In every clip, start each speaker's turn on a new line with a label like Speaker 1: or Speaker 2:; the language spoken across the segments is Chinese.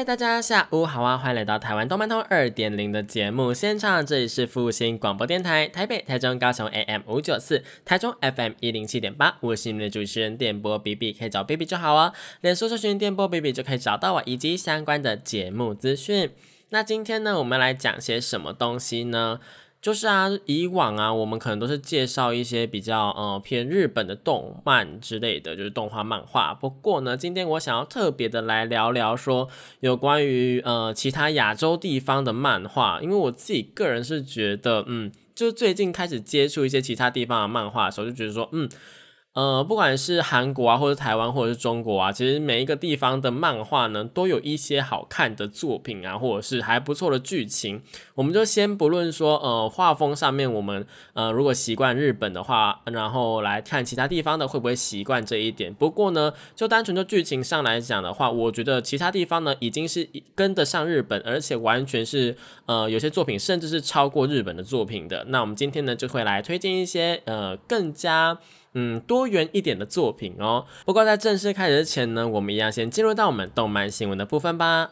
Speaker 1: 嗨，大家下午好啊！欢迎来到台湾动漫通二点零的节目现场，这里是复兴广播电台台北、台中、高雄 AM 五九四，台中 FM 一零七点八，我是你们的主持人电波 B B，可以找 B B 就好哦。脸书搜寻电波 B B 就可以找到我以及相关的节目资讯。那今天呢，我们来讲些什么东西呢？就是啊，以往啊，我们可能都是介绍一些比较呃偏日本的动漫之类的，就是动画漫画。不过呢，今天我想要特别的来聊聊说有关于呃其他亚洲地方的漫画，因为我自己个人是觉得，嗯，就是最近开始接触一些其他地方的漫画的时候，就觉得说，嗯。呃，不管是韩国啊，或者台湾，或者是中国啊，其实每一个地方的漫画呢，都有一些好看的作品啊，或者是还不错的剧情。我们就先不论说，呃，画风上面，我们呃，如果习惯日本的话，然后来看其他地方的，会不会习惯这一点？不过呢，就单纯就剧情上来讲的话，我觉得其他地方呢，已经是跟得上日本，而且完全是呃，有些作品甚至是超过日本的作品的。那我们今天呢，就会来推荐一些呃，更加。嗯，多元一点的作品哦。不过在正式开始之前呢，我们一样先进入到我们动漫新闻的部分吧。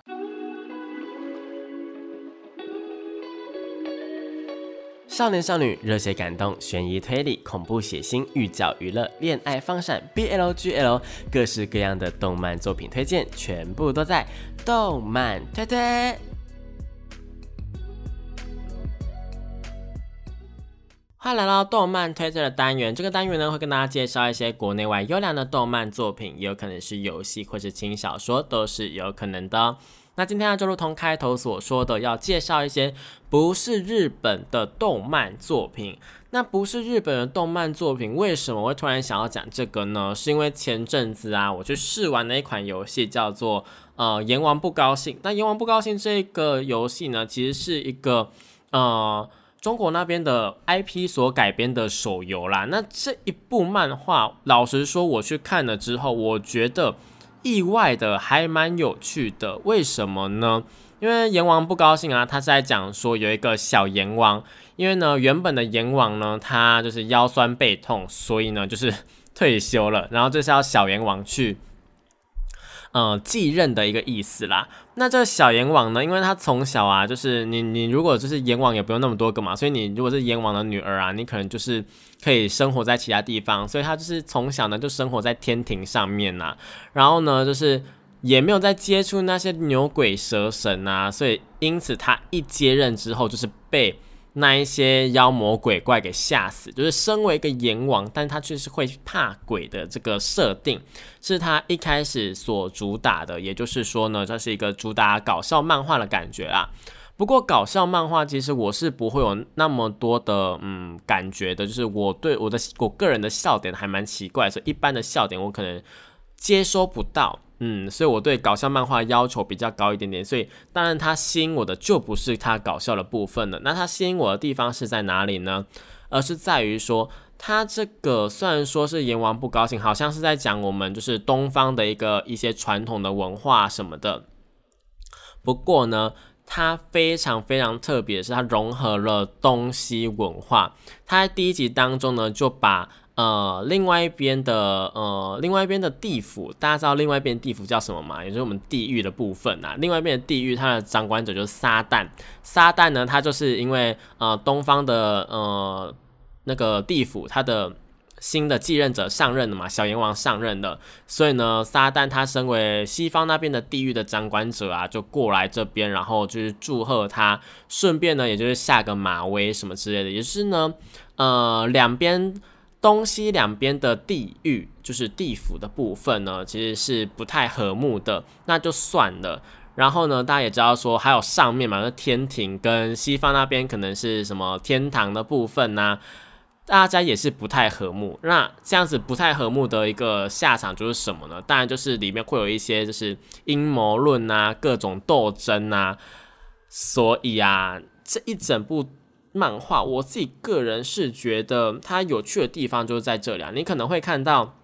Speaker 1: 少年少女、热血感动、悬疑推理、恐怖血腥、御教娱乐、恋爱放闪、BLGL，各式各样的动漫作品推荐，全部都在动漫推推。欢迎来到动漫推荐的单元。这个单元呢，会跟大家介绍一些国内外优良的动漫作品，也有可能是游戏或是轻小说，都是有可能的。那今天呢，就如同开头所说的，要介绍一些不是日本的动漫作品。那不是日本的动漫作品，为什么会突然想要讲这个呢？是因为前阵子啊，我去试玩了一款游戏，叫做呃《阎王不高兴》。那《阎王不高兴》这个游戏呢，其实是一个呃。中国那边的 IP 所改编的手游啦，那这一部漫画，老实说，我去看了之后，我觉得意外的还蛮有趣的。为什么呢？因为阎王不高兴啊，他是在讲说有一个小阎王，因为呢原本的阎王呢，他就是腰酸背痛，所以呢就是退休了，然后就是要小阎王去。呃，继任的一个意思啦。那这个小阎王呢，因为他从小啊，就是你你如果就是阎王也不用那么多个嘛，所以你如果是阎王的女儿啊，你可能就是可以生活在其他地方，所以他就是从小呢就生活在天庭上面呐。然后呢，就是也没有在接触那些牛鬼蛇神啊，所以因此他一接任之后就是被。那一些妖魔鬼怪给吓死，就是身为一个阎王，但他却是会怕鬼的这个设定，是他一开始所主打的。也就是说呢，这是一个主打搞笑漫画的感觉啊。不过搞笑漫画其实我是不会有那么多的嗯感觉的，就是我对我的我个人的笑点还蛮奇怪，所以一般的笑点我可能接收不到。嗯，所以我对搞笑漫画要求比较高一点点，所以当然它吸引我的就不是它搞笑的部分了。那它吸引我的地方是在哪里呢？而是在于说，它这个虽然说是阎王不高兴，好像是在讲我们就是东方的一个一些传统的文化什么的。不过呢，它非常非常特别，是它融合了东西文化。它在第一集当中呢，就把呃，另外一边的呃，另外一边的地府，大家知道另外一边地府叫什么吗？也就是我们地狱的部分啊。另外一边的地狱，它的掌管者就是撒旦。撒旦呢，他就是因为呃，东方的呃那个地府，他的新的继任者上任了嘛，小阎王上任了，所以呢，撒旦他身为西方那边的地狱的掌管者啊，就过来这边，然后就是祝贺他，顺便呢，也就是下个马威什么之类的，也是呢，呃，两边。东西两边的地狱，就是地府的部分呢，其实是不太和睦的，那就算了。然后呢，大家也知道说，还有上面嘛，那天庭跟西方那边可能是什么天堂的部分呢，大家也是不太和睦。那这样子不太和睦的一个下场就是什么呢？当然就是里面会有一些就是阴谋论啊，各种斗争啊。所以啊，这一整部。漫画，我自己个人是觉得它有趣的地方就是在这里啊，你可能会看到。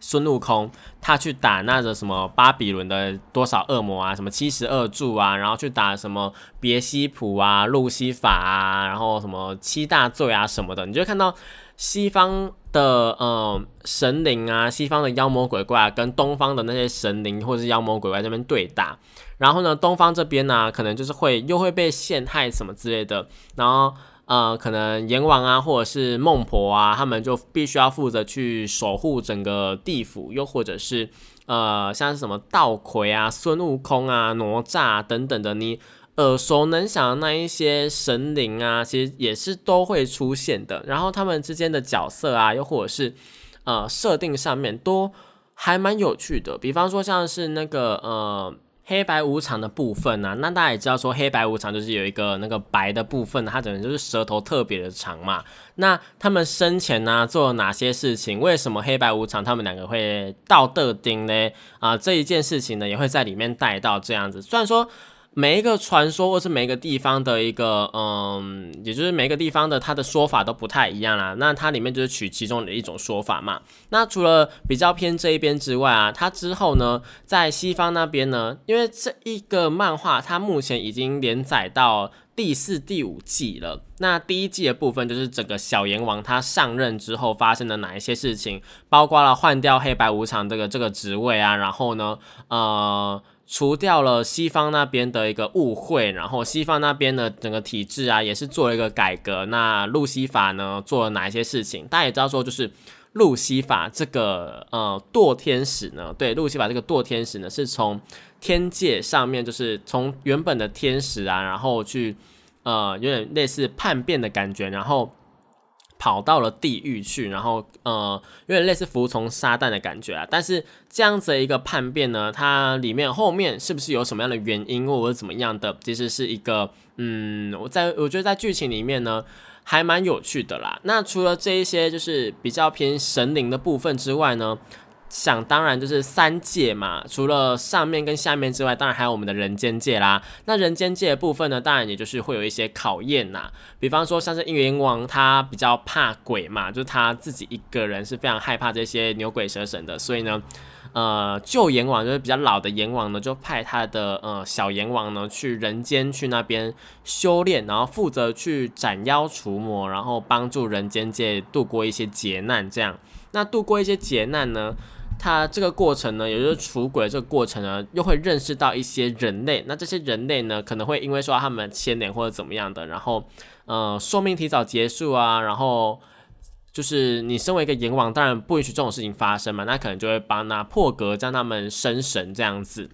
Speaker 1: 孙悟空他去打那个什么巴比伦的多少恶魔啊，什么七十二柱啊，然后去打什么别西卜啊、路西法啊，然后什么七大罪啊什么的，你就看到西方的呃神灵啊，西方的妖魔鬼怪啊跟东方的那些神灵或者是妖魔鬼怪这边对打，然后呢，东方这边呢可能就是会又会被陷害什么之类的，然后。呃，可能阎王啊，或者是孟婆啊，他们就必须要负责去守护整个地府，又或者是呃，像是什么道魁啊、孙悟空啊、哪吒等等的，你耳熟能详的那一些神灵啊，其实也是都会出现的。然后他们之间的角色啊，又或者是呃设定上面都还蛮有趣的。比方说像是那个呃。黑白无常的部分呢，那大家也知道说黑白无常就是有一个那个白的部分，它可能就是舌头特别的长嘛。那他们生前呢做了哪些事情？为什么黑白无常他们两个会道德丁呢？啊，这一件事情呢也会在里面带到这样子。虽然说。每一个传说，或是每一个地方的一个，嗯，也就是每一个地方的它的说法都不太一样啦。那它里面就是取其中的一种说法嘛。那除了比较偏这一边之外啊，它之后呢，在西方那边呢，因为这一个漫画它目前已经连载到第四、第五季了。那第一季的部分就是整个小阎王他上任之后发生的哪一些事情，包括了换掉黑白无常这个这个职位啊，然后呢，呃。除掉了西方那边的一个误会，然后西方那边的整个体制啊，也是做了一个改革。那路西法呢，做了哪一些事情？大家也知道说，就是路西法这个呃堕天使呢，对，路西法这个堕天使呢，是从天界上面，就是从原本的天使啊，然后去呃有点类似叛变的感觉，然后。跑到了地狱去，然后呃，有点类似服从撒旦的感觉啊。但是这样子的一个叛变呢，它里面后面是不是有什么样的原因，或者怎么样的？其实是一个嗯，我在我觉得在剧情里面呢，还蛮有趣的啦。那除了这一些就是比较偏神灵的部分之外呢？想当然就是三界嘛，除了上面跟下面之外，当然还有我们的人间界啦。那人间界的部分呢，当然也就是会有一些考验呐。比方说像是阴阎王，他比较怕鬼嘛，就是他自己一个人是非常害怕这些牛鬼蛇神的，所以呢，呃，旧阎王就是比较老的阎王呢，就派他的呃小阎王呢去人间去那边修炼，然后负责去斩妖除魔，然后帮助人间界度过一些劫难。这样，那度过一些劫难呢？他这个过程呢，也就是出轨这个过程呢，又会认识到一些人类。那这些人类呢，可能会因为说他们牵连或者怎么样的，然后呃寿命提早结束啊，然后就是你身为一个阎王，当然不允许这种事情发生嘛，那可能就会帮他破格将他们升神这样子。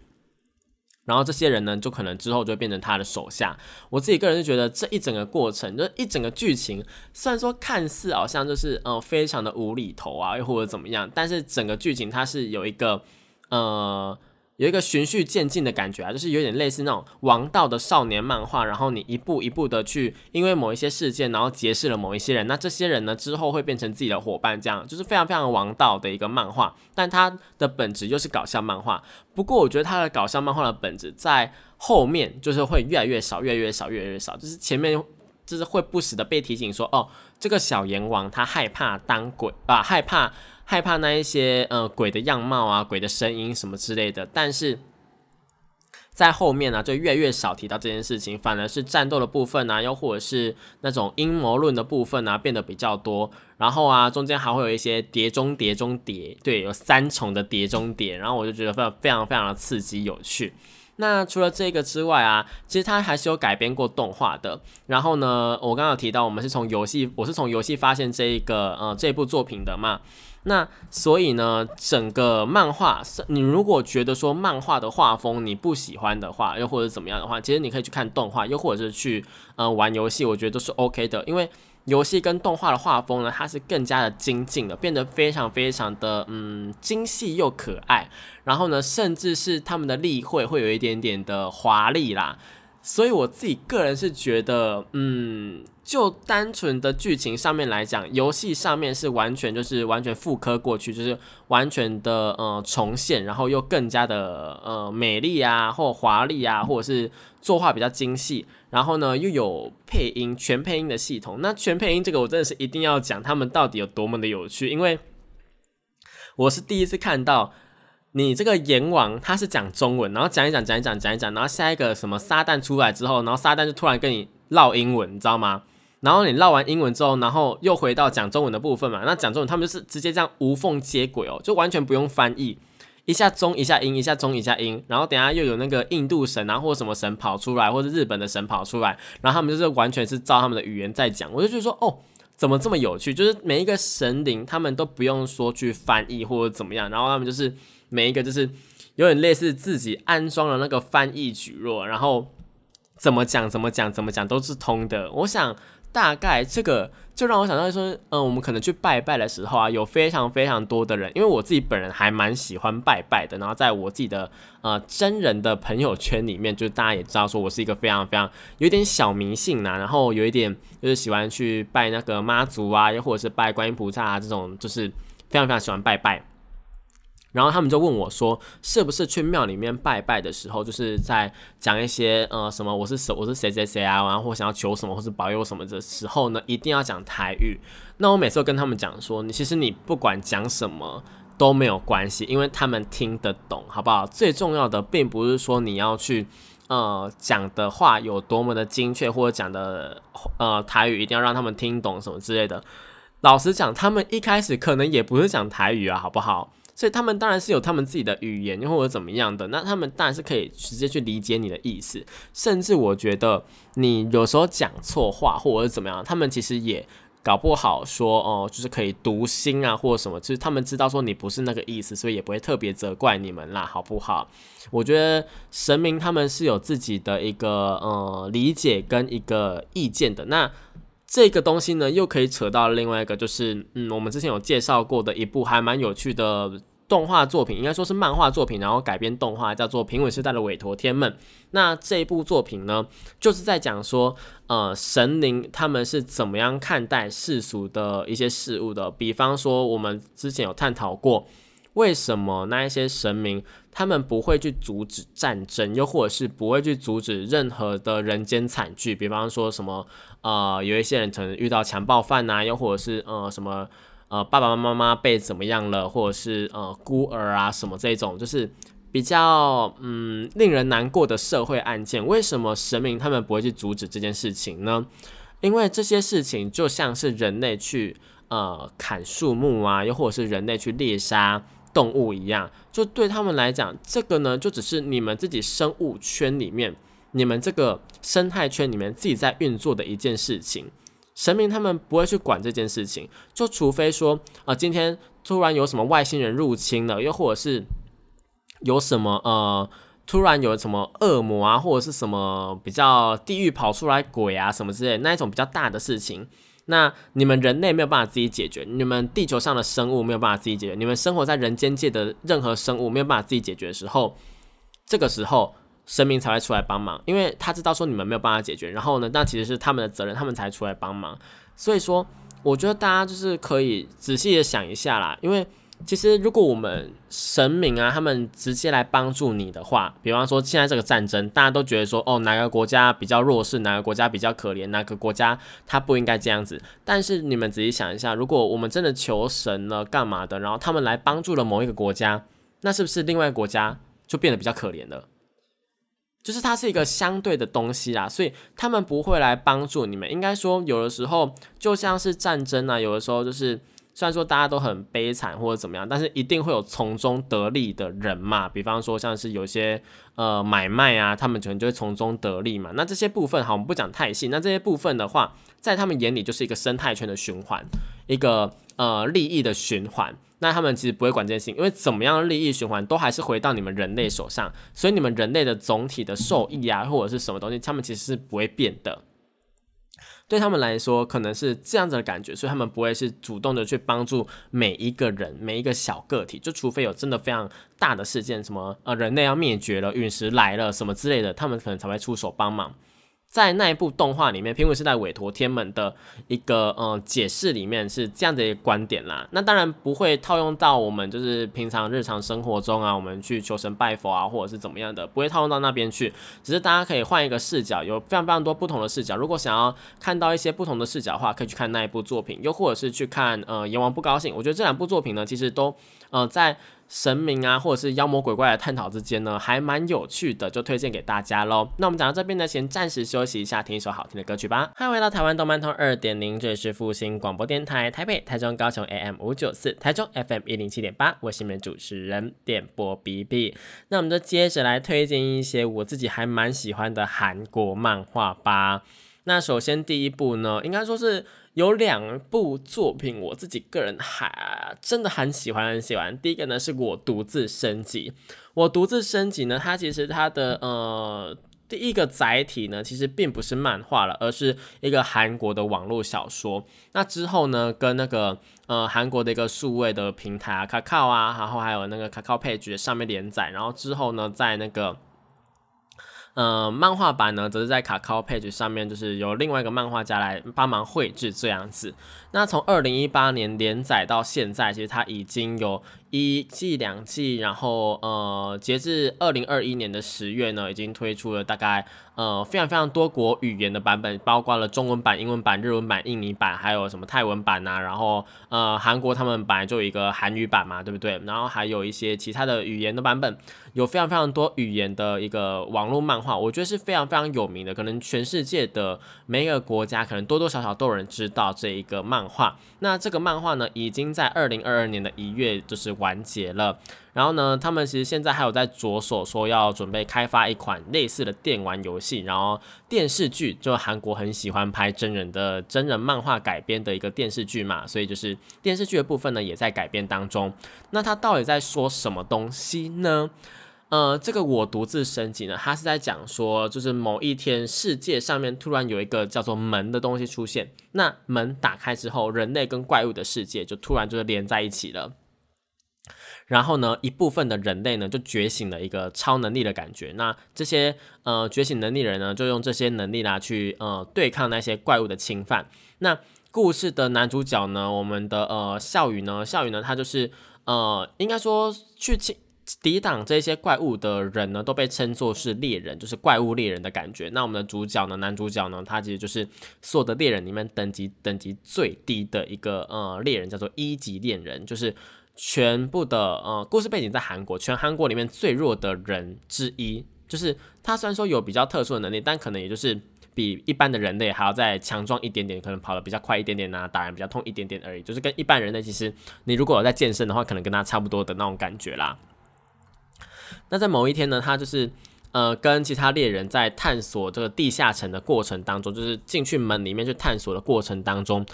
Speaker 1: 然后这些人呢，就可能之后就会变成他的手下。我自己个人就觉得这一整个过程，就是一整个剧情，虽然说看似好像就是呃非常的无厘头啊，又或者怎么样，但是整个剧情它是有一个呃。有一个循序渐进的感觉啊，就是有点类似那种王道的少年漫画，然后你一步一步的去，因为某一些事件，然后结识了某一些人，那这些人呢之后会变成自己的伙伴，这样就是非常非常王道的一个漫画，但它的本质又是搞笑漫画。不过我觉得它的搞笑漫画的本质在后面就是会越来越少，越来越少，越来越少，就是前面就是会不时的被提醒说，哦，这个小阎王他害怕当鬼啊，害怕。害怕那一些呃鬼的样貌啊，鬼的声音什么之类的，但是在后面呢，就越越少提到这件事情，反而是战斗的部分啊，又或者是那种阴谋论的部分啊，变得比较多。然后啊，中间还会有一些叠中叠中叠，对，有三重的叠中叠，然后我就觉得非常非常非常的刺激有趣。那除了这个之外啊，其实它还是有改编过动画的。然后呢，我刚刚提到我们是从游戏，我是从游戏发现这一个呃这部作品的嘛。那所以呢，整个漫画，你如果觉得说漫画的画风你不喜欢的话，又或者怎么样的话，其实你可以去看动画，又或者是去呃玩游戏，我觉得都是 OK 的。因为游戏跟动画的画风呢，它是更加的精进的，变得非常非常的嗯精细又可爱。然后呢，甚至是他们的例会会有一点点的华丽啦。所以我自己个人是觉得，嗯，就单纯的剧情上面来讲，游戏上面是完全就是完全复刻过去，就是完全的呃重现，然后又更加的呃美丽啊，或华丽啊，或者是作画比较精细。然后呢又有配音全配音的系统。那全配音这个我真的是一定要讲，他们到底有多么的有趣，因为我是第一次看到你这个阎王他是讲中文，然后讲一讲讲一讲讲一讲，然后下一个什么撒旦出来之后，然后撒旦就突然跟你唠英文，你知道吗？然后你唠完英文之后，然后又回到讲中文的部分嘛。那讲中文，他们就是直接这样无缝接轨哦，就完全不用翻译，一下中一下英，一下中一下英。然后等下又有那个印度神啊，或者什么神跑出来，或者日本的神跑出来，然后他们就是完全是照他们的语言在讲。我就觉得说，哦，怎么这么有趣？就是每一个神灵，他们都不用说去翻译或者怎么样，然后他们就是每一个就是有点类似自己安装了那个翻译举弱，然后怎么讲怎么讲怎么讲都是通的。我想。大概这个就让我想到说，嗯，我们可能去拜拜的时候啊，有非常非常多的人，因为我自己本人还蛮喜欢拜拜的。然后在我自己的呃真人的朋友圈里面，就是大家也知道说我是一个非常非常有点小迷信呐，然后有一点就是喜欢去拜那个妈祖啊，又或者是拜观音菩萨啊这种，就是非常非常喜欢拜拜。然后他们就问我说：“是不是去庙里面拜拜的时候，就是在讲一些呃什么我是谁我是谁谁谁啊，然后或想要求什么或是保佑什么的时候呢，一定要讲台语？”那我每次都跟他们讲说：“你其实你不管讲什么都没有关系，因为他们听得懂，好不好？最重要的并不是说你要去呃讲的话有多么的精确，或者讲的呃台语一定要让他们听懂什么之类的。老实讲，他们一开始可能也不是讲台语啊，好不好？”所以他们当然是有他们自己的语言，或者怎么样的，那他们当然是可以直接去理解你的意思。甚至我觉得你有时候讲错话，或者是怎么样，他们其实也搞不好说哦，就是可以读心啊，或者什么，就是他们知道说你不是那个意思，所以也不会特别责怪你们啦，好不好？我觉得神明他们是有自己的一个呃理解跟一个意见的。那这个东西呢，又可以扯到另外一个，就是嗯，我们之前有介绍过的一部还蛮有趣的动画作品，应该说是漫画作品，然后改编动画，叫做《平稳时代的韦陀天梦》。那这一部作品呢，就是在讲说，呃，神灵他们是怎么样看待世俗的一些事物的。比方说，我们之前有探讨过，为什么那一些神明。他们不会去阻止战争，又或者是不会去阻止任何的人间惨剧，比方说什么呃，有一些人可能遇到强暴犯呐，又或者是呃什么呃爸爸妈妈被怎么样了，或者是呃孤儿啊什么这种，就是比较嗯令人难过的社会案件。为什么神明他们不会去阻止这件事情呢？因为这些事情就像是人类去呃砍树木啊，又或者是人类去猎杀。动物一样，就对他们来讲，这个呢，就只是你们自己生物圈里面，你们这个生态圈里面自己在运作的一件事情。神明他们不会去管这件事情，就除非说啊，今天突然有什么外星人入侵了，又或者是有什么呃，突然有什么恶魔啊，或者是什么比较地狱跑出来鬼啊什么之类那一种比较大的事情。那你们人类没有办法自己解决，你们地球上的生物没有办法自己解决，你们生活在人间界的任何生物没有办法自己解决的时候，这个时候神明才会出来帮忙，因为他知道说你们没有办法解决，然后呢，那其实是他们的责任，他们才出来帮忙。所以说，我觉得大家就是可以仔细的想一下啦，因为。其实，如果我们神明啊，他们直接来帮助你的话，比方说现在这个战争，大家都觉得说，哦，哪个国家比较弱势，哪个国家比较可怜，哪个国家他不应该这样子。但是你们仔细想一下，如果我们真的求神了，干嘛的，然后他们来帮助了某一个国家，那是不是另外国家就变得比较可怜了？就是它是一个相对的东西啦，所以他们不会来帮助你们。应该说，有的时候就像是战争啊，有的时候就是。虽然说大家都很悲惨或者怎么样，但是一定会有从中得利的人嘛。比方说像是有些呃买卖啊，他们可能就会从中得利嘛。那这些部分好，我们不讲太细。那这些部分的话，在他们眼里就是一个生态圈的循环，一个呃利益的循环。那他们其实不会管这件事情，因为怎么样利益循环都还是回到你们人类手上，所以你们人类的总体的受益啊，或者是什么东西，他们其实是不会变的。对他们来说，可能是这样子的感觉，所以他们不会是主动的去帮助每一个人、每一个小个体，就除非有真的非常大的事件，什么呃人类要灭绝了、陨石来了什么之类的，他们可能才会出手帮忙。在那一部动画里面，评委是在委托天门的一个呃解释里面是这样的一个观点啦。那当然不会套用到我们就是平常日常生活中啊，我们去求神拜佛啊，或者是怎么样的，不会套用到那边去。只是大家可以换一个视角，有非常非常多不同的视角。如果想要看到一些不同的视角的话，可以去看那一部作品，又或者是去看呃阎王不高兴。我觉得这两部作品呢，其实都呃在。神明啊，或者是妖魔鬼怪的探讨之间呢，还蛮有趣的，就推荐给大家喽。那我们讲到这边呢，先暂时休息一下，听一首好听的歌曲吧。欢迎回到台湾动漫通二点零，这里是复兴广播电台台北、台中、高雄 AM 五九四，台中 FM 一零七点八，我是你们主持人电波 B B。那我们就接着来推荐一些我自己还蛮喜欢的韩国漫画吧。那首先第一部呢，应该说是。有两部作品，我自己个人还真的很喜欢很喜欢。第一个呢，是我独自升级。我独自升级呢，它其实它的呃第一个载体呢，其实并不是漫画了，而是一个韩国的网络小说。那之后呢，跟那个呃韩国的一个数位的平台啊，Kakao 啊，然后还有那个 Kakao Page 上面连载，然后之后呢，在那个。呃，漫画版呢，则是在卡卡 page 上面，就是由另外一个漫画家来帮忙绘制这样子。那从二零一八年连载到现在，其实它已经有。一季两季，然后呃，截至二零二一年的十月呢，已经推出了大概呃非常非常多国语言的版本，包括了中文版、英文版、日文版、印尼版，还有什么泰文版呐，然后呃韩国他们本来就有一个韩语版嘛，对不对？然后还有一些其他的语言的版本，有非常非常多语言的一个网络漫画，我觉得是非常非常有名的，可能全世界的每一个国家可能多多少少都有人知道这一个漫画。那这个漫画呢，已经在二零二二年的一月就是完结了。然后呢，他们其实现在还有在着手说要准备开发一款类似的电玩游戏，然后电视剧，就韩国很喜欢拍真人的真人漫画改编的一个电视剧嘛，所以就是电视剧的部分呢也在改编当中。那他到底在说什么东西呢？呃，这个我独自升级呢，他是在讲说，就是某一天世界上面突然有一个叫做门的东西出现，那门打开之后，人类跟怪物的世界就突然就是连在一起了。然后呢，一部分的人类呢就觉醒了一个超能力的感觉，那这些呃觉醒能力人呢，就用这些能力啦去呃对抗那些怪物的侵犯。那故事的男主角呢，我们的呃笑宇呢，笑宇呢，他就是呃应该说去侵。抵挡这些怪物的人呢，都被称作是猎人，就是怪物猎人的感觉。那我们的主角呢，男主角呢，他其实就是所有的猎人里面等级等级最低的一个呃猎人，叫做一级猎人，就是全部的呃故事背景在韩国，全韩国里面最弱的人之一。就是他虽然说有比较特殊的能力，但可能也就是比一般的人类还要再强壮一点点，可能跑得比较快一点点啊，打人比较痛一点点而已。就是跟一般人类其实你如果有在健身的话，可能跟他差不多的那种感觉啦。那在某一天呢，他就是呃跟其他猎人在探索这个地下城的过程当中，就是进去门里面去探索的过程当中，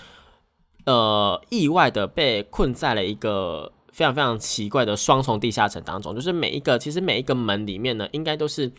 Speaker 1: 呃意外的被困在了一个非常非常奇怪的双重地下城当中。就是每一个其实每一个门里面呢，应该都是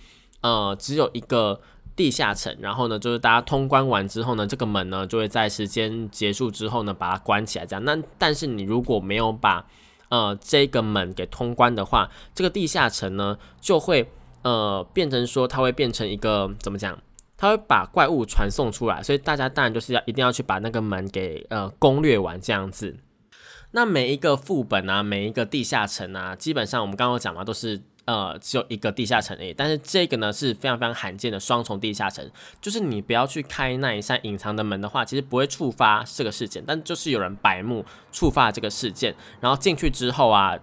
Speaker 1: 呃只有一个地下城，然后呢就是大家通关完之后呢，这个门呢就会在时间结束之后呢把它关起来，这样。那但是你如果没有把呃，这个门给通关的话，这个地下城呢就会呃变成说，它会变成一个怎么讲？它会把怪物传送出来，所以大家当然就是要一定要去把那个门给呃攻略完这样子。那每一个副本啊，每一个地下城啊，基本上我们刚刚讲嘛，都是。呃，只有一个地下城而已，但是这个呢是非常非常罕见的双重地下城，就是你不要去开那一扇隐藏的门的话，其实不会触发这个事件，但就是有人白目触发这个事件，然后进去之后啊，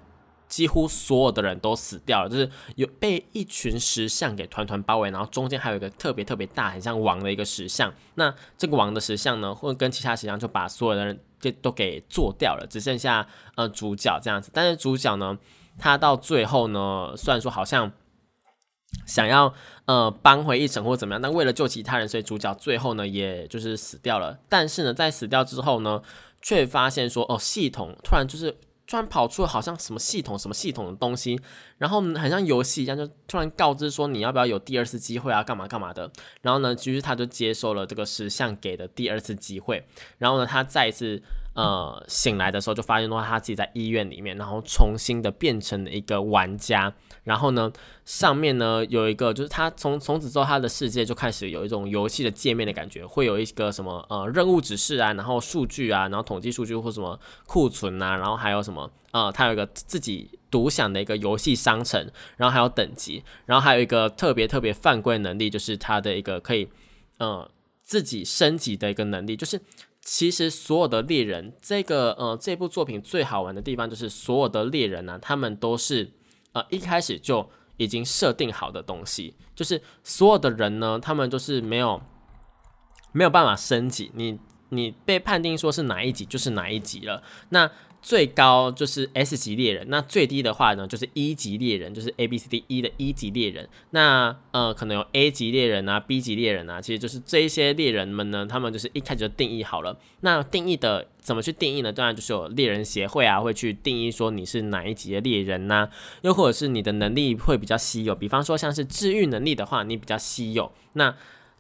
Speaker 1: 几乎所有的人都死掉了，就是有被一群石像给团团包围，然后中间还有一个特别特别大，很像王的一个石像，那这个王的石像呢，或者跟其他石像就把所有的人就都给做掉了，只剩下呃主角这样子，但是主角呢？他到最后呢，虽然说好像想要呃扳回一城或怎么样，但为了救其他人，所以主角最后呢，也就是死掉了。但是呢，在死掉之后呢，却发现说哦，系统突然就是突然跑出了好像什么系统什么系统的东西，然后很像游戏一样，就突然告知说你要不要有第二次机会啊，干嘛干嘛的。然后呢，其实他就接受了这个石像给的第二次机会，然后呢，他再一次。呃醒来的时候就发现的话，他自己在医院里面，然后重新的变成了一个玩家。然后呢，上面呢有一个，就是他从从此之后，他的世界就开始有一种游戏的界面的感觉，会有一个什么呃任务指示啊，然后数据啊，然后统计数据或什么库存啊，然后还有什么呃，他有一个自己独享的一个游戏商城，然后还有等级，然后还有一个特别特别犯规能力，就是他的一个可以呃自己升级的一个能力，就是其实所有的猎人，这个呃这部作品最好玩的地方就是所有的猎人呢，他们都是。呃，一开始就已经设定好的东西，就是所有的人呢，他们都是没有没有办法升级。你你被判定说是哪一级就是哪一级了。那最高就是 S 级猎人，那最低的话呢，就是一级猎人，就是 A B C D E 的一级猎人。那呃，可能有 A 级猎人啊，B 级猎人啊，其实就是这一些猎人们呢，他们就是一开始就定义好了。那定义的怎么去定义呢？当然就是有猎人协会啊，会去定义说你是哪一级的猎人呐，又或者是你的能力会比较稀有，比方说像是治愈能力的话，你比较稀有，那。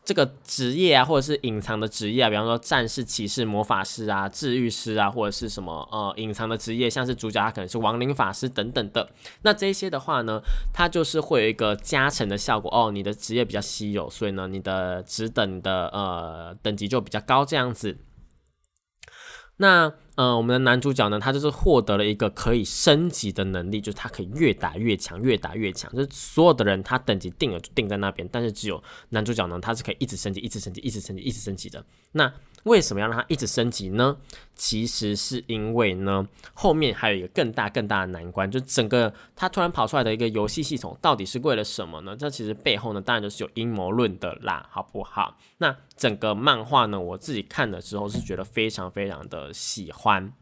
Speaker 1: 这个职业啊，或者是隐藏的职业啊，比方说战士、骑士、魔法师啊、治愈师啊，或者是什么呃隐藏的职业，像是主角他可能是亡灵法师等等的。那这些的话呢，它就是会有一个加成的效果哦。你的职业比较稀有，所以呢，你的职等的呃等级就比较高，这样子。那呃，我们的男主角呢，他就是获得了一个可以升级的能力，就是他可以越打越强，越打越强。就是所有的人他等级定了就定在那边，但是只有男主角呢，他是可以一直升级，一直升级，一直升级，一直升级的。那为什么要让它一直升级呢？其实是因为呢，后面还有一个更大更大的难关，就整个它突然跑出来的一个游戏系统，到底是为了什么呢？这其实背后呢，当然就是有阴谋论的啦，好不好？那整个漫画呢，我自己看的时候是觉得非常非常的喜欢。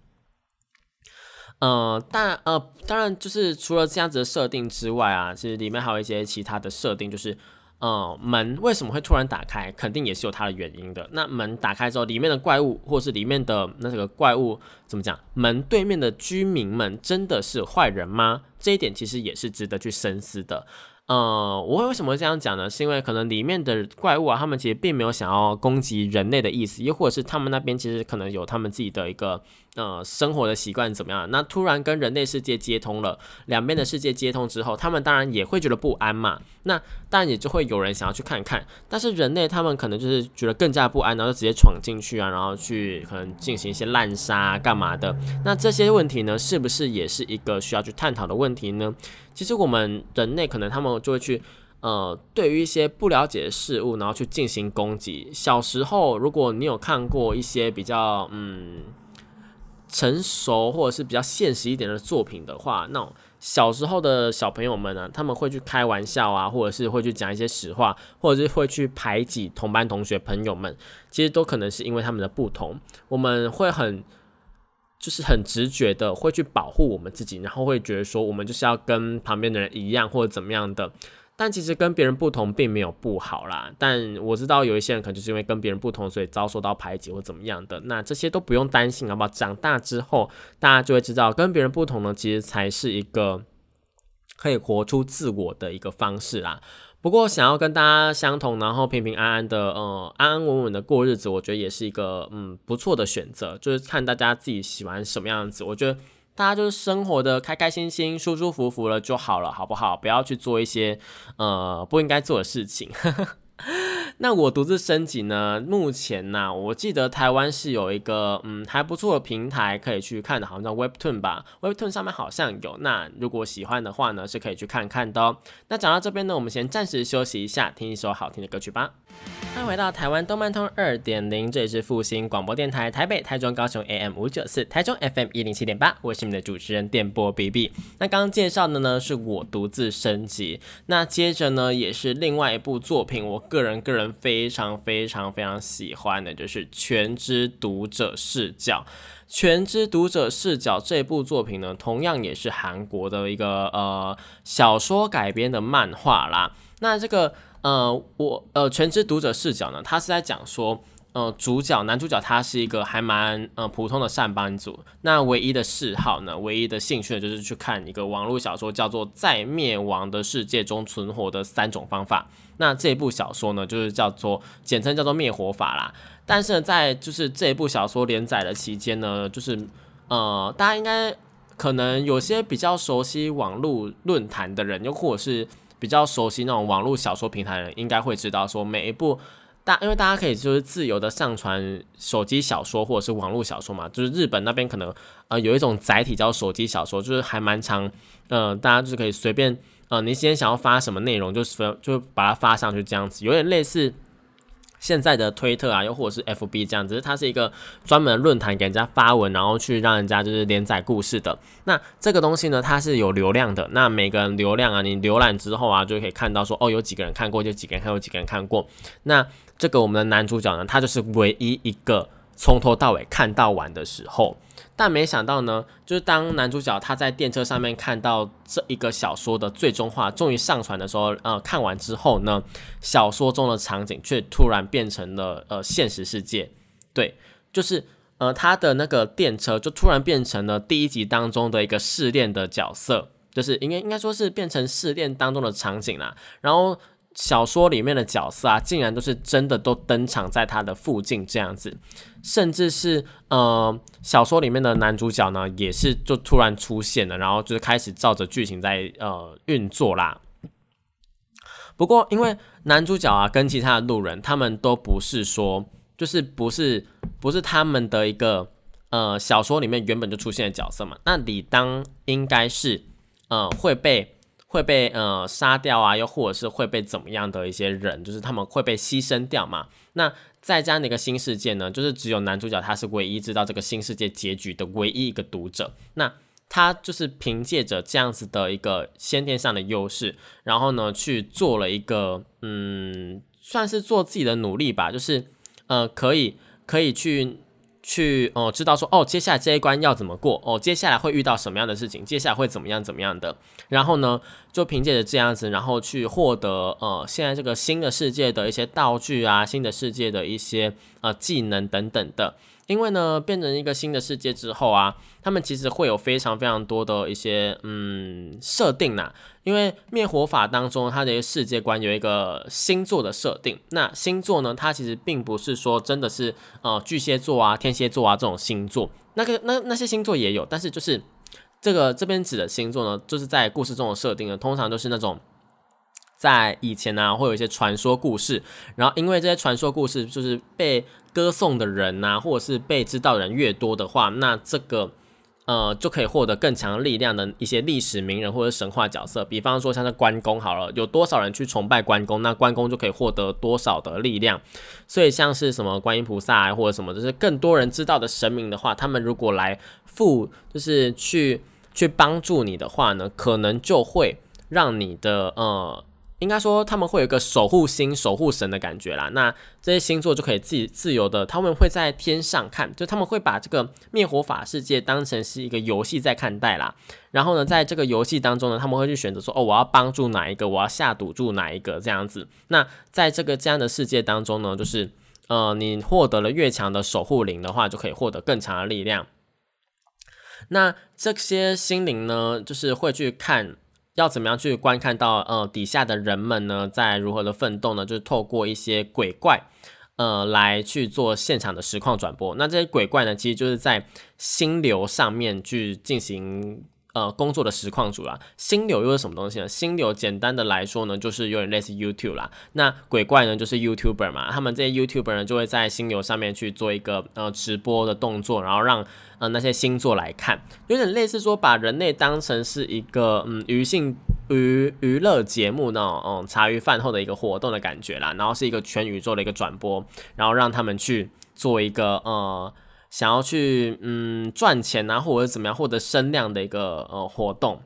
Speaker 1: 呃，但呃，当然就是除了这样子的设定之外啊，其实里面还有一些其他的设定，就是。呃，门为什么会突然打开？肯定也是有它的原因的。那门打开之后，里面的怪物，或是里面的那个怪物怎么讲？门对面的居民们真的是坏人吗？这一点其实也是值得去深思的。呃，我为什么会这样讲呢？是因为可能里面的怪物啊，他们其实并没有想要攻击人类的意思，又或者是他们那边其实可能有他们自己的一个呃生活的习惯怎么样？那突然跟人类世界接通了，两边的世界接通之后，他们当然也会觉得不安嘛。那当然也就会有人想要去看看，但是人类他们可能就是觉得更加不安，然后就直接闯进去啊，然后去可能进行一些滥杀干嘛的。那这些问题呢，是不是也是一个需要去探讨的问题呢？其实我们人类可能他们就会去，呃，对于一些不了解的事物，然后去进行攻击。小时候，如果你有看过一些比较嗯成熟或者是比较现实一点的作品的话，那小时候的小朋友们呢，他们会去开玩笑啊，或者是会去讲一些实话，或者是会去排挤同班同学朋友们，其实都可能是因为他们的不同。我们会很。就是很直觉的会去保护我们自己，然后会觉得说我们就是要跟旁边的人一样或者怎么样的。但其实跟别人不同并没有不好啦。但我知道有一些人可能就是因为跟别人不同，所以遭受到排挤或怎么样的。那这些都不用担心，好不好？长大之后大家就会知道，跟别人不同呢，其实才是一个可以活出自我的一个方式啦。不过，想要跟大家相同，然后平平安安的，呃，安安稳稳的过日子，我觉得也是一个嗯不错的选择。就是看大家自己喜欢什么样子，我觉得大家就是生活的开开心心、舒舒服服了就好了，好不好？不要去做一些呃不应该做的事情。那我独自升级呢？目前呢，我记得台湾是有一个嗯还不错的平台可以去看的，好像叫 Webtoon 吧。Webtoon 上面好像有。那如果喜欢的话呢，是可以去看看的哦。那讲到这边呢，我们先暂时休息一下，听一首好听的歌曲吧。欢迎回到台湾动漫通二点零，这里是复兴广播电台台北、台中、高雄 AM 五九四，台中 FM 一零七点八，我是你们的主持人电波 BB。那刚刚介绍的呢，是我独自升级。那接着呢，也是另外一部作品，我个人个人非常非常非常喜欢的，就是《全知读者视角》。《全知读者视角》这部作品呢，同样也是韩国的一个呃小说改编的漫画啦。那这个。呃，我呃，全知读者视角呢，他是在讲说，呃主角男主角他是一个还蛮呃普通的上班族，那唯一的嗜好呢，唯一的兴趣，就是去看一个网络小说，叫做《在灭亡的世界中存活的三种方法》。那这部小说呢，就是叫做简称叫做《灭火法》啦。但是在就是这部小说连载的期间呢，就是呃大家应该可能有些比较熟悉网络论坛的人，又或者是比较熟悉那种网络小说平台的人，应该会知道说每一部大，因为大家可以就是自由的上传手机小说或者是网络小说嘛，就是日本那边可能呃有一种载体叫手机小说，就是还蛮长，嗯大家就是可以随便。呃，你今天想要发什么内容，就是分就把它发上去，这样子有点类似现在的推特啊，又或者是 FB 这样子，它是一个专门论坛给人家发文，然后去让人家就是连载故事的。那这个东西呢，它是有流量的。那每个人流量啊，你浏览之后啊，就可以看到说，哦，有几个人看过，就几个人看有，几个人看过。那这个我们的男主角呢，他就是唯一一个从头到尾看到完的时候。但没想到呢，就是当男主角他在电车上面看到这一个小说的最终话终于上传的时候，呃，看完之后呢，小说中的场景却突然变成了呃现实世界，对，就是呃他的那个电车就突然变成了第一集当中的一个试炼的角色，就是应该应该说是变成试炼当中的场景啦，然后。小说里面的角色啊，竟然都是真的都登场在他的附近这样子，甚至是呃，小说里面的男主角呢，也是就突然出现了，然后就是开始照着剧情在呃运作啦。不过，因为男主角啊跟其他的路人，他们都不是说，就是不是不是他们的一个呃小说里面原本就出现的角色嘛，那理当应该是呃会被。会被呃杀掉啊，又或者是会被怎么样的一些人，就是他们会被牺牲掉嘛？那在这样的一个新世界呢，就是只有男主角他是唯一知道这个新世界结局的唯一一个读者。那他就是凭借着这样子的一个先天上的优势，然后呢去做了一个嗯，算是做自己的努力吧，就是呃可以可以去。去哦，知道说哦，接下来这一关要怎么过哦，接下来会遇到什么样的事情，接下来会怎么样怎么样的，然后呢，就凭借着这样子，然后去获得呃，现在这个新的世界的一些道具啊，新的世界的一些呃技能等等的。因为呢，变成一个新的世界之后啊，他们其实会有非常非常多的一些嗯设定呐。因为灭火法当中，它的一个世界观有一个星座的设定。那星座呢，它其实并不是说真的是呃巨蟹座啊、天蝎座啊这种星座。那个那那些星座也有，但是就是这个这边指的星座呢，就是在故事中的设定呢，通常都是那种。在以前呢，会有一些传说故事，然后因为这些传说故事就是被歌颂的人呐，或者是被知道的人越多的话，那这个呃就可以获得更强力量的一些历史名人或者神话角色。比方说像是关公好了，有多少人去崇拜关公，那关公就可以获得多少的力量。所以像是什么观音菩萨啊或者什么，就是更多人知道的神明的话，他们如果来附，就是去去帮助你的话呢，可能就会让你的呃。应该说他们会有一个守护星、守护神的感觉啦。那这些星座就可以自己自由的，他们会在天上看，就他们会把这个灭火法世界当成是一个游戏在看待啦。然后呢，在这个游戏当中呢，他们会去选择说，哦，我要帮助哪一个，我要下赌注哪一个这样子。那在这个这样的世界当中呢，就是呃，你获得了越强的守护灵的话，就可以获得更强的力量。那这些心灵呢，就是会去看。要怎么样去观看到呃底下的人们呢，在如何的奋斗呢？就是透过一些鬼怪，呃，来去做现场的实况转播。那这些鬼怪呢，其实就是在心流上面去进行。呃，工作的实况组啦，心流又是什么东西呢？心流简单的来说呢，就是有点类似 YouTube 啦。那鬼怪呢，就是 YouTuber 嘛，他们这些 YouTuber 呢，就会在心流上面去做一个呃直播的动作，然后让呃那些星座来看，有点类似说把人类当成是一个嗯娱性娱娱乐节目那种嗯茶余饭后的一个活动的感觉啦，然后是一个全宇宙的一个转播，然后让他们去做一个呃。想要去嗯赚钱啊，或者怎么样获得声量的一个呃活动。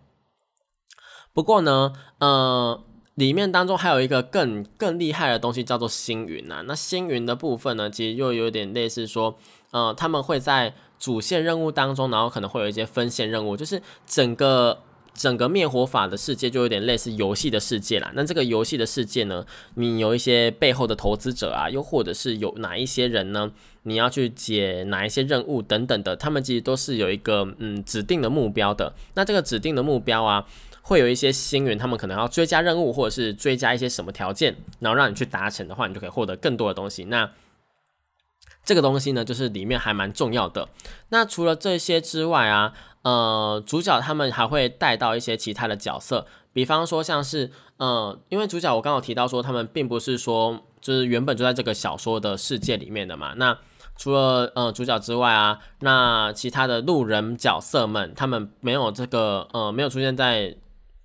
Speaker 1: 不过呢，呃，里面当中还有一个更更厉害的东西，叫做星云啊。那星云的部分呢，其实又有点类似说，呃，他们会在主线任务当中，然后可能会有一些分线任务，就是整个整个灭火法的世界就有点类似游戏的世界啦。那这个游戏的世界呢，你有一些背后的投资者啊，又或者是有哪一些人呢？你要去解哪一些任务等等的，他们其实都是有一个嗯指定的目标的。那这个指定的目标啊，会有一些星云，他们可能要追加任务，或者是追加一些什么条件，然后让你去达成的话，你就可以获得更多的东西。那这个东西呢，就是里面还蛮重要的。那除了这些之外啊，呃，主角他们还会带到一些其他的角色，比方说像是呃，因为主角我刚好提到说，他们并不是说就是原本就在这个小说的世界里面的嘛。那除了呃主角之外啊，那其他的路人角色们，他们没有这个呃没有出现在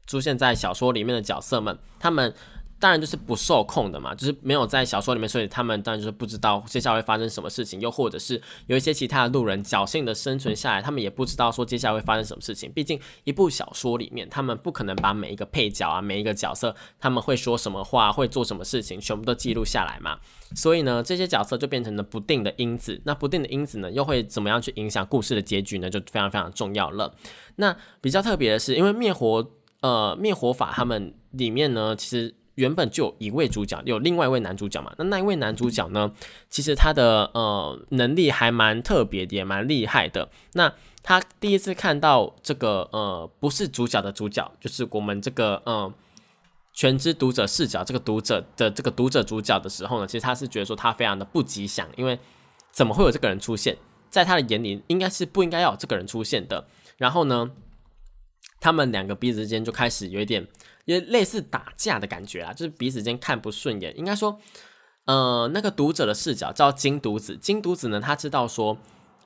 Speaker 1: 出现在小说里面的角色们，他们当然就是不受控的嘛，就是没有在小说里面，所以他们当然就是不知道接下来会发生什么事情，又或者是有一些其他的路人侥幸的生存下来，他们也不知道说接下来会发生什么事情。毕竟一部小说里面，他们不可能把每一个配角啊，每一个角色他们会说什么话，会做什么事情，全部都记录下来嘛。所以呢，这些角色就变成了不定的因子。那不定的因子呢，又会怎么样去影响故事的结局呢？就非常非常重要了。那比较特别的是，因为灭火呃灭火法他们里面呢，其实原本就有一位主角，有另外一位男主角嘛。那那一位男主角呢，其实他的呃能力还蛮特别的，也蛮厉害的。那他第一次看到这个呃不是主角的主角，就是我们这个嗯。全知读者视角，这个读者的这个读者主角的时候呢，其实他是觉得说他非常的不吉祥，因为怎么会有这个人出现在他的眼里，应该是不应该要有这个人出现的。然后呢，他们两个彼此之间就开始有一点，也类似打架的感觉啦，就是彼此间看不顺眼。应该说，呃，那个读者的视角叫金独子，金独子呢，他知道说。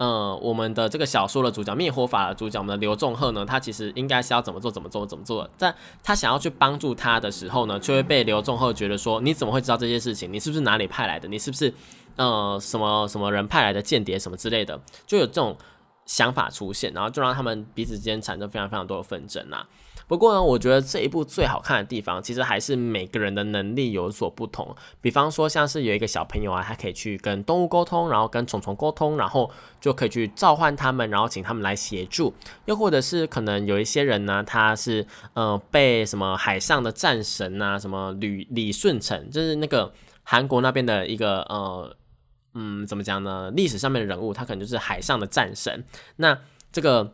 Speaker 1: 嗯，我们的这个小说的主角灭火法的主角，我们的刘仲赫呢，他其实应该是要怎么做怎么做怎么做，在他想要去帮助他的时候呢，就会被刘仲赫觉得说，你怎么会知道这些事情？你是不是哪里派来的？你是不是呃什么什么人派来的间谍什么之类的？就有这种想法出现，然后就让他们彼此之间产生非常非常多的纷争啊。不过呢，我觉得这一部最好看的地方，其实还是每个人的能力有所不同。比方说，像是有一个小朋友啊，他可以去跟动物沟通，然后跟虫虫沟通，然后就可以去召唤他们，然后请他们来协助。又或者是可能有一些人呢，他是呃被什么海上的战神啊，什么吕李舜臣，就是那个韩国那边的一个呃嗯怎么讲呢？历史上面的人物，他可能就是海上的战神。那这个。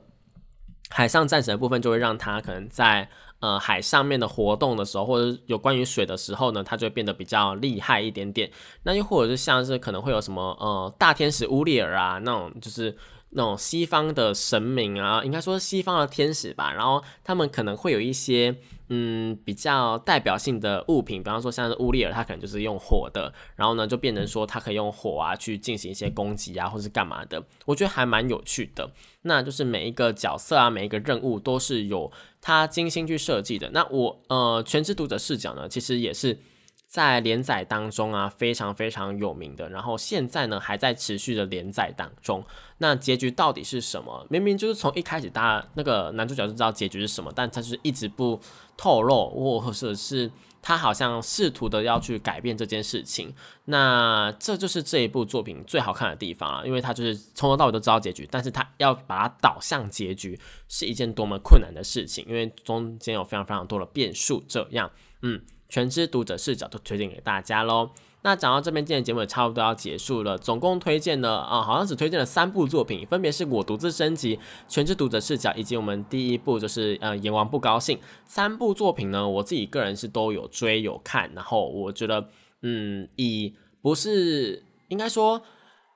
Speaker 1: 海上战神的部分就会让他可能在呃海上面的活动的时候，或者有关于水的时候呢，他就会变得比较厉害一点点。那又或者是像是可能会有什么呃大天使乌利尔啊那种，就是那种西方的神明啊，应该说西方的天使吧。然后他们可能会有一些。嗯，比较代表性的物品，比方说像是乌利尔，他可能就是用火的，然后呢就变成说他可以用火啊去进行一些攻击啊，或是干嘛的，我觉得还蛮有趣的。那就是每一个角色啊，每一个任务都是有他精心去设计的。那我呃，全知读者视角呢，其实也是。在连载当中啊，非常非常有名的，然后现在呢还在持续的连载当中。那结局到底是什么？明明就是从一开始，大家那个男主角就知道结局是什么，但他是一直不透露，或者是他好像试图的要去改变这件事情。那这就是这一部作品最好看的地方啊，因为他就是从头到尾都知道结局，但是他要把它导向结局是一件多么困难的事情，因为中间有非常非常多的变数。这样，嗯。全知读者视角都推荐给大家喽。那讲到这边，今天节目也差不多要结束了。总共推荐了啊，好像只推荐了三部作品，分别是我独自升级、全知读者视角，以及我们第一部就是呃阎王不高兴。三部作品呢，我自己个人是都有追有看，然后我觉得，嗯，以不是应该说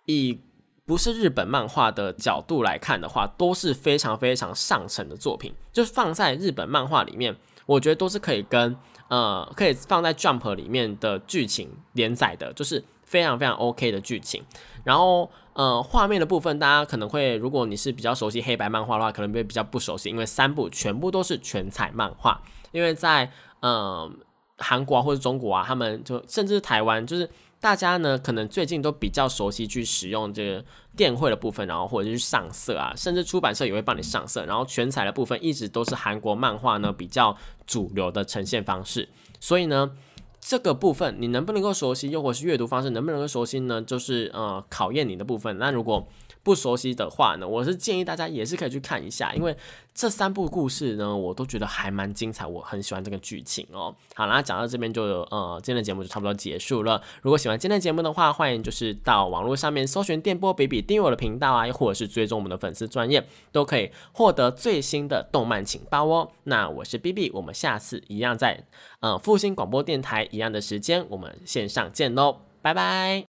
Speaker 1: 以不是日本漫画的角度来看的话，都是非常非常上乘的作品，就是放在日本漫画里面，我觉得都是可以跟。呃，可以放在 Jump 里面的剧情连载的，就是非常非常 OK 的剧情。然后，呃，画面的部分，大家可能会，如果你是比较熟悉黑白漫画的话，可能会比较不熟悉，因为三部全部都是全彩漫画。因为在嗯韩国或者中国啊，他们就甚至台湾，就是大家呢，可能最近都比较熟悉去使用这个电绘的部分，然后或者是上色啊，甚至出版社也会帮你上色。然后全彩的部分一直都是韩国漫画呢比较。主流的呈现方式，所以呢，这个部分你能不能够熟悉，又或是阅读方式能不能够熟悉呢？就是呃考验你的部分。那如果不熟悉的话呢，我是建议大家也是可以去看一下，因为这三部故事呢，我都觉得还蛮精彩，我很喜欢这个剧情哦。好啦，讲到这边就呃，今天的节目就差不多结束了。如果喜欢今天的节目的话，欢迎就是到网络上面搜寻电波比比，订阅我的频道啊，或者是追踪我们的粉丝专业，都可以获得最新的动漫情报哦。那我是 B B，我们下次一样在呃复兴广播电台一样的时间，我们线上见喽，拜拜。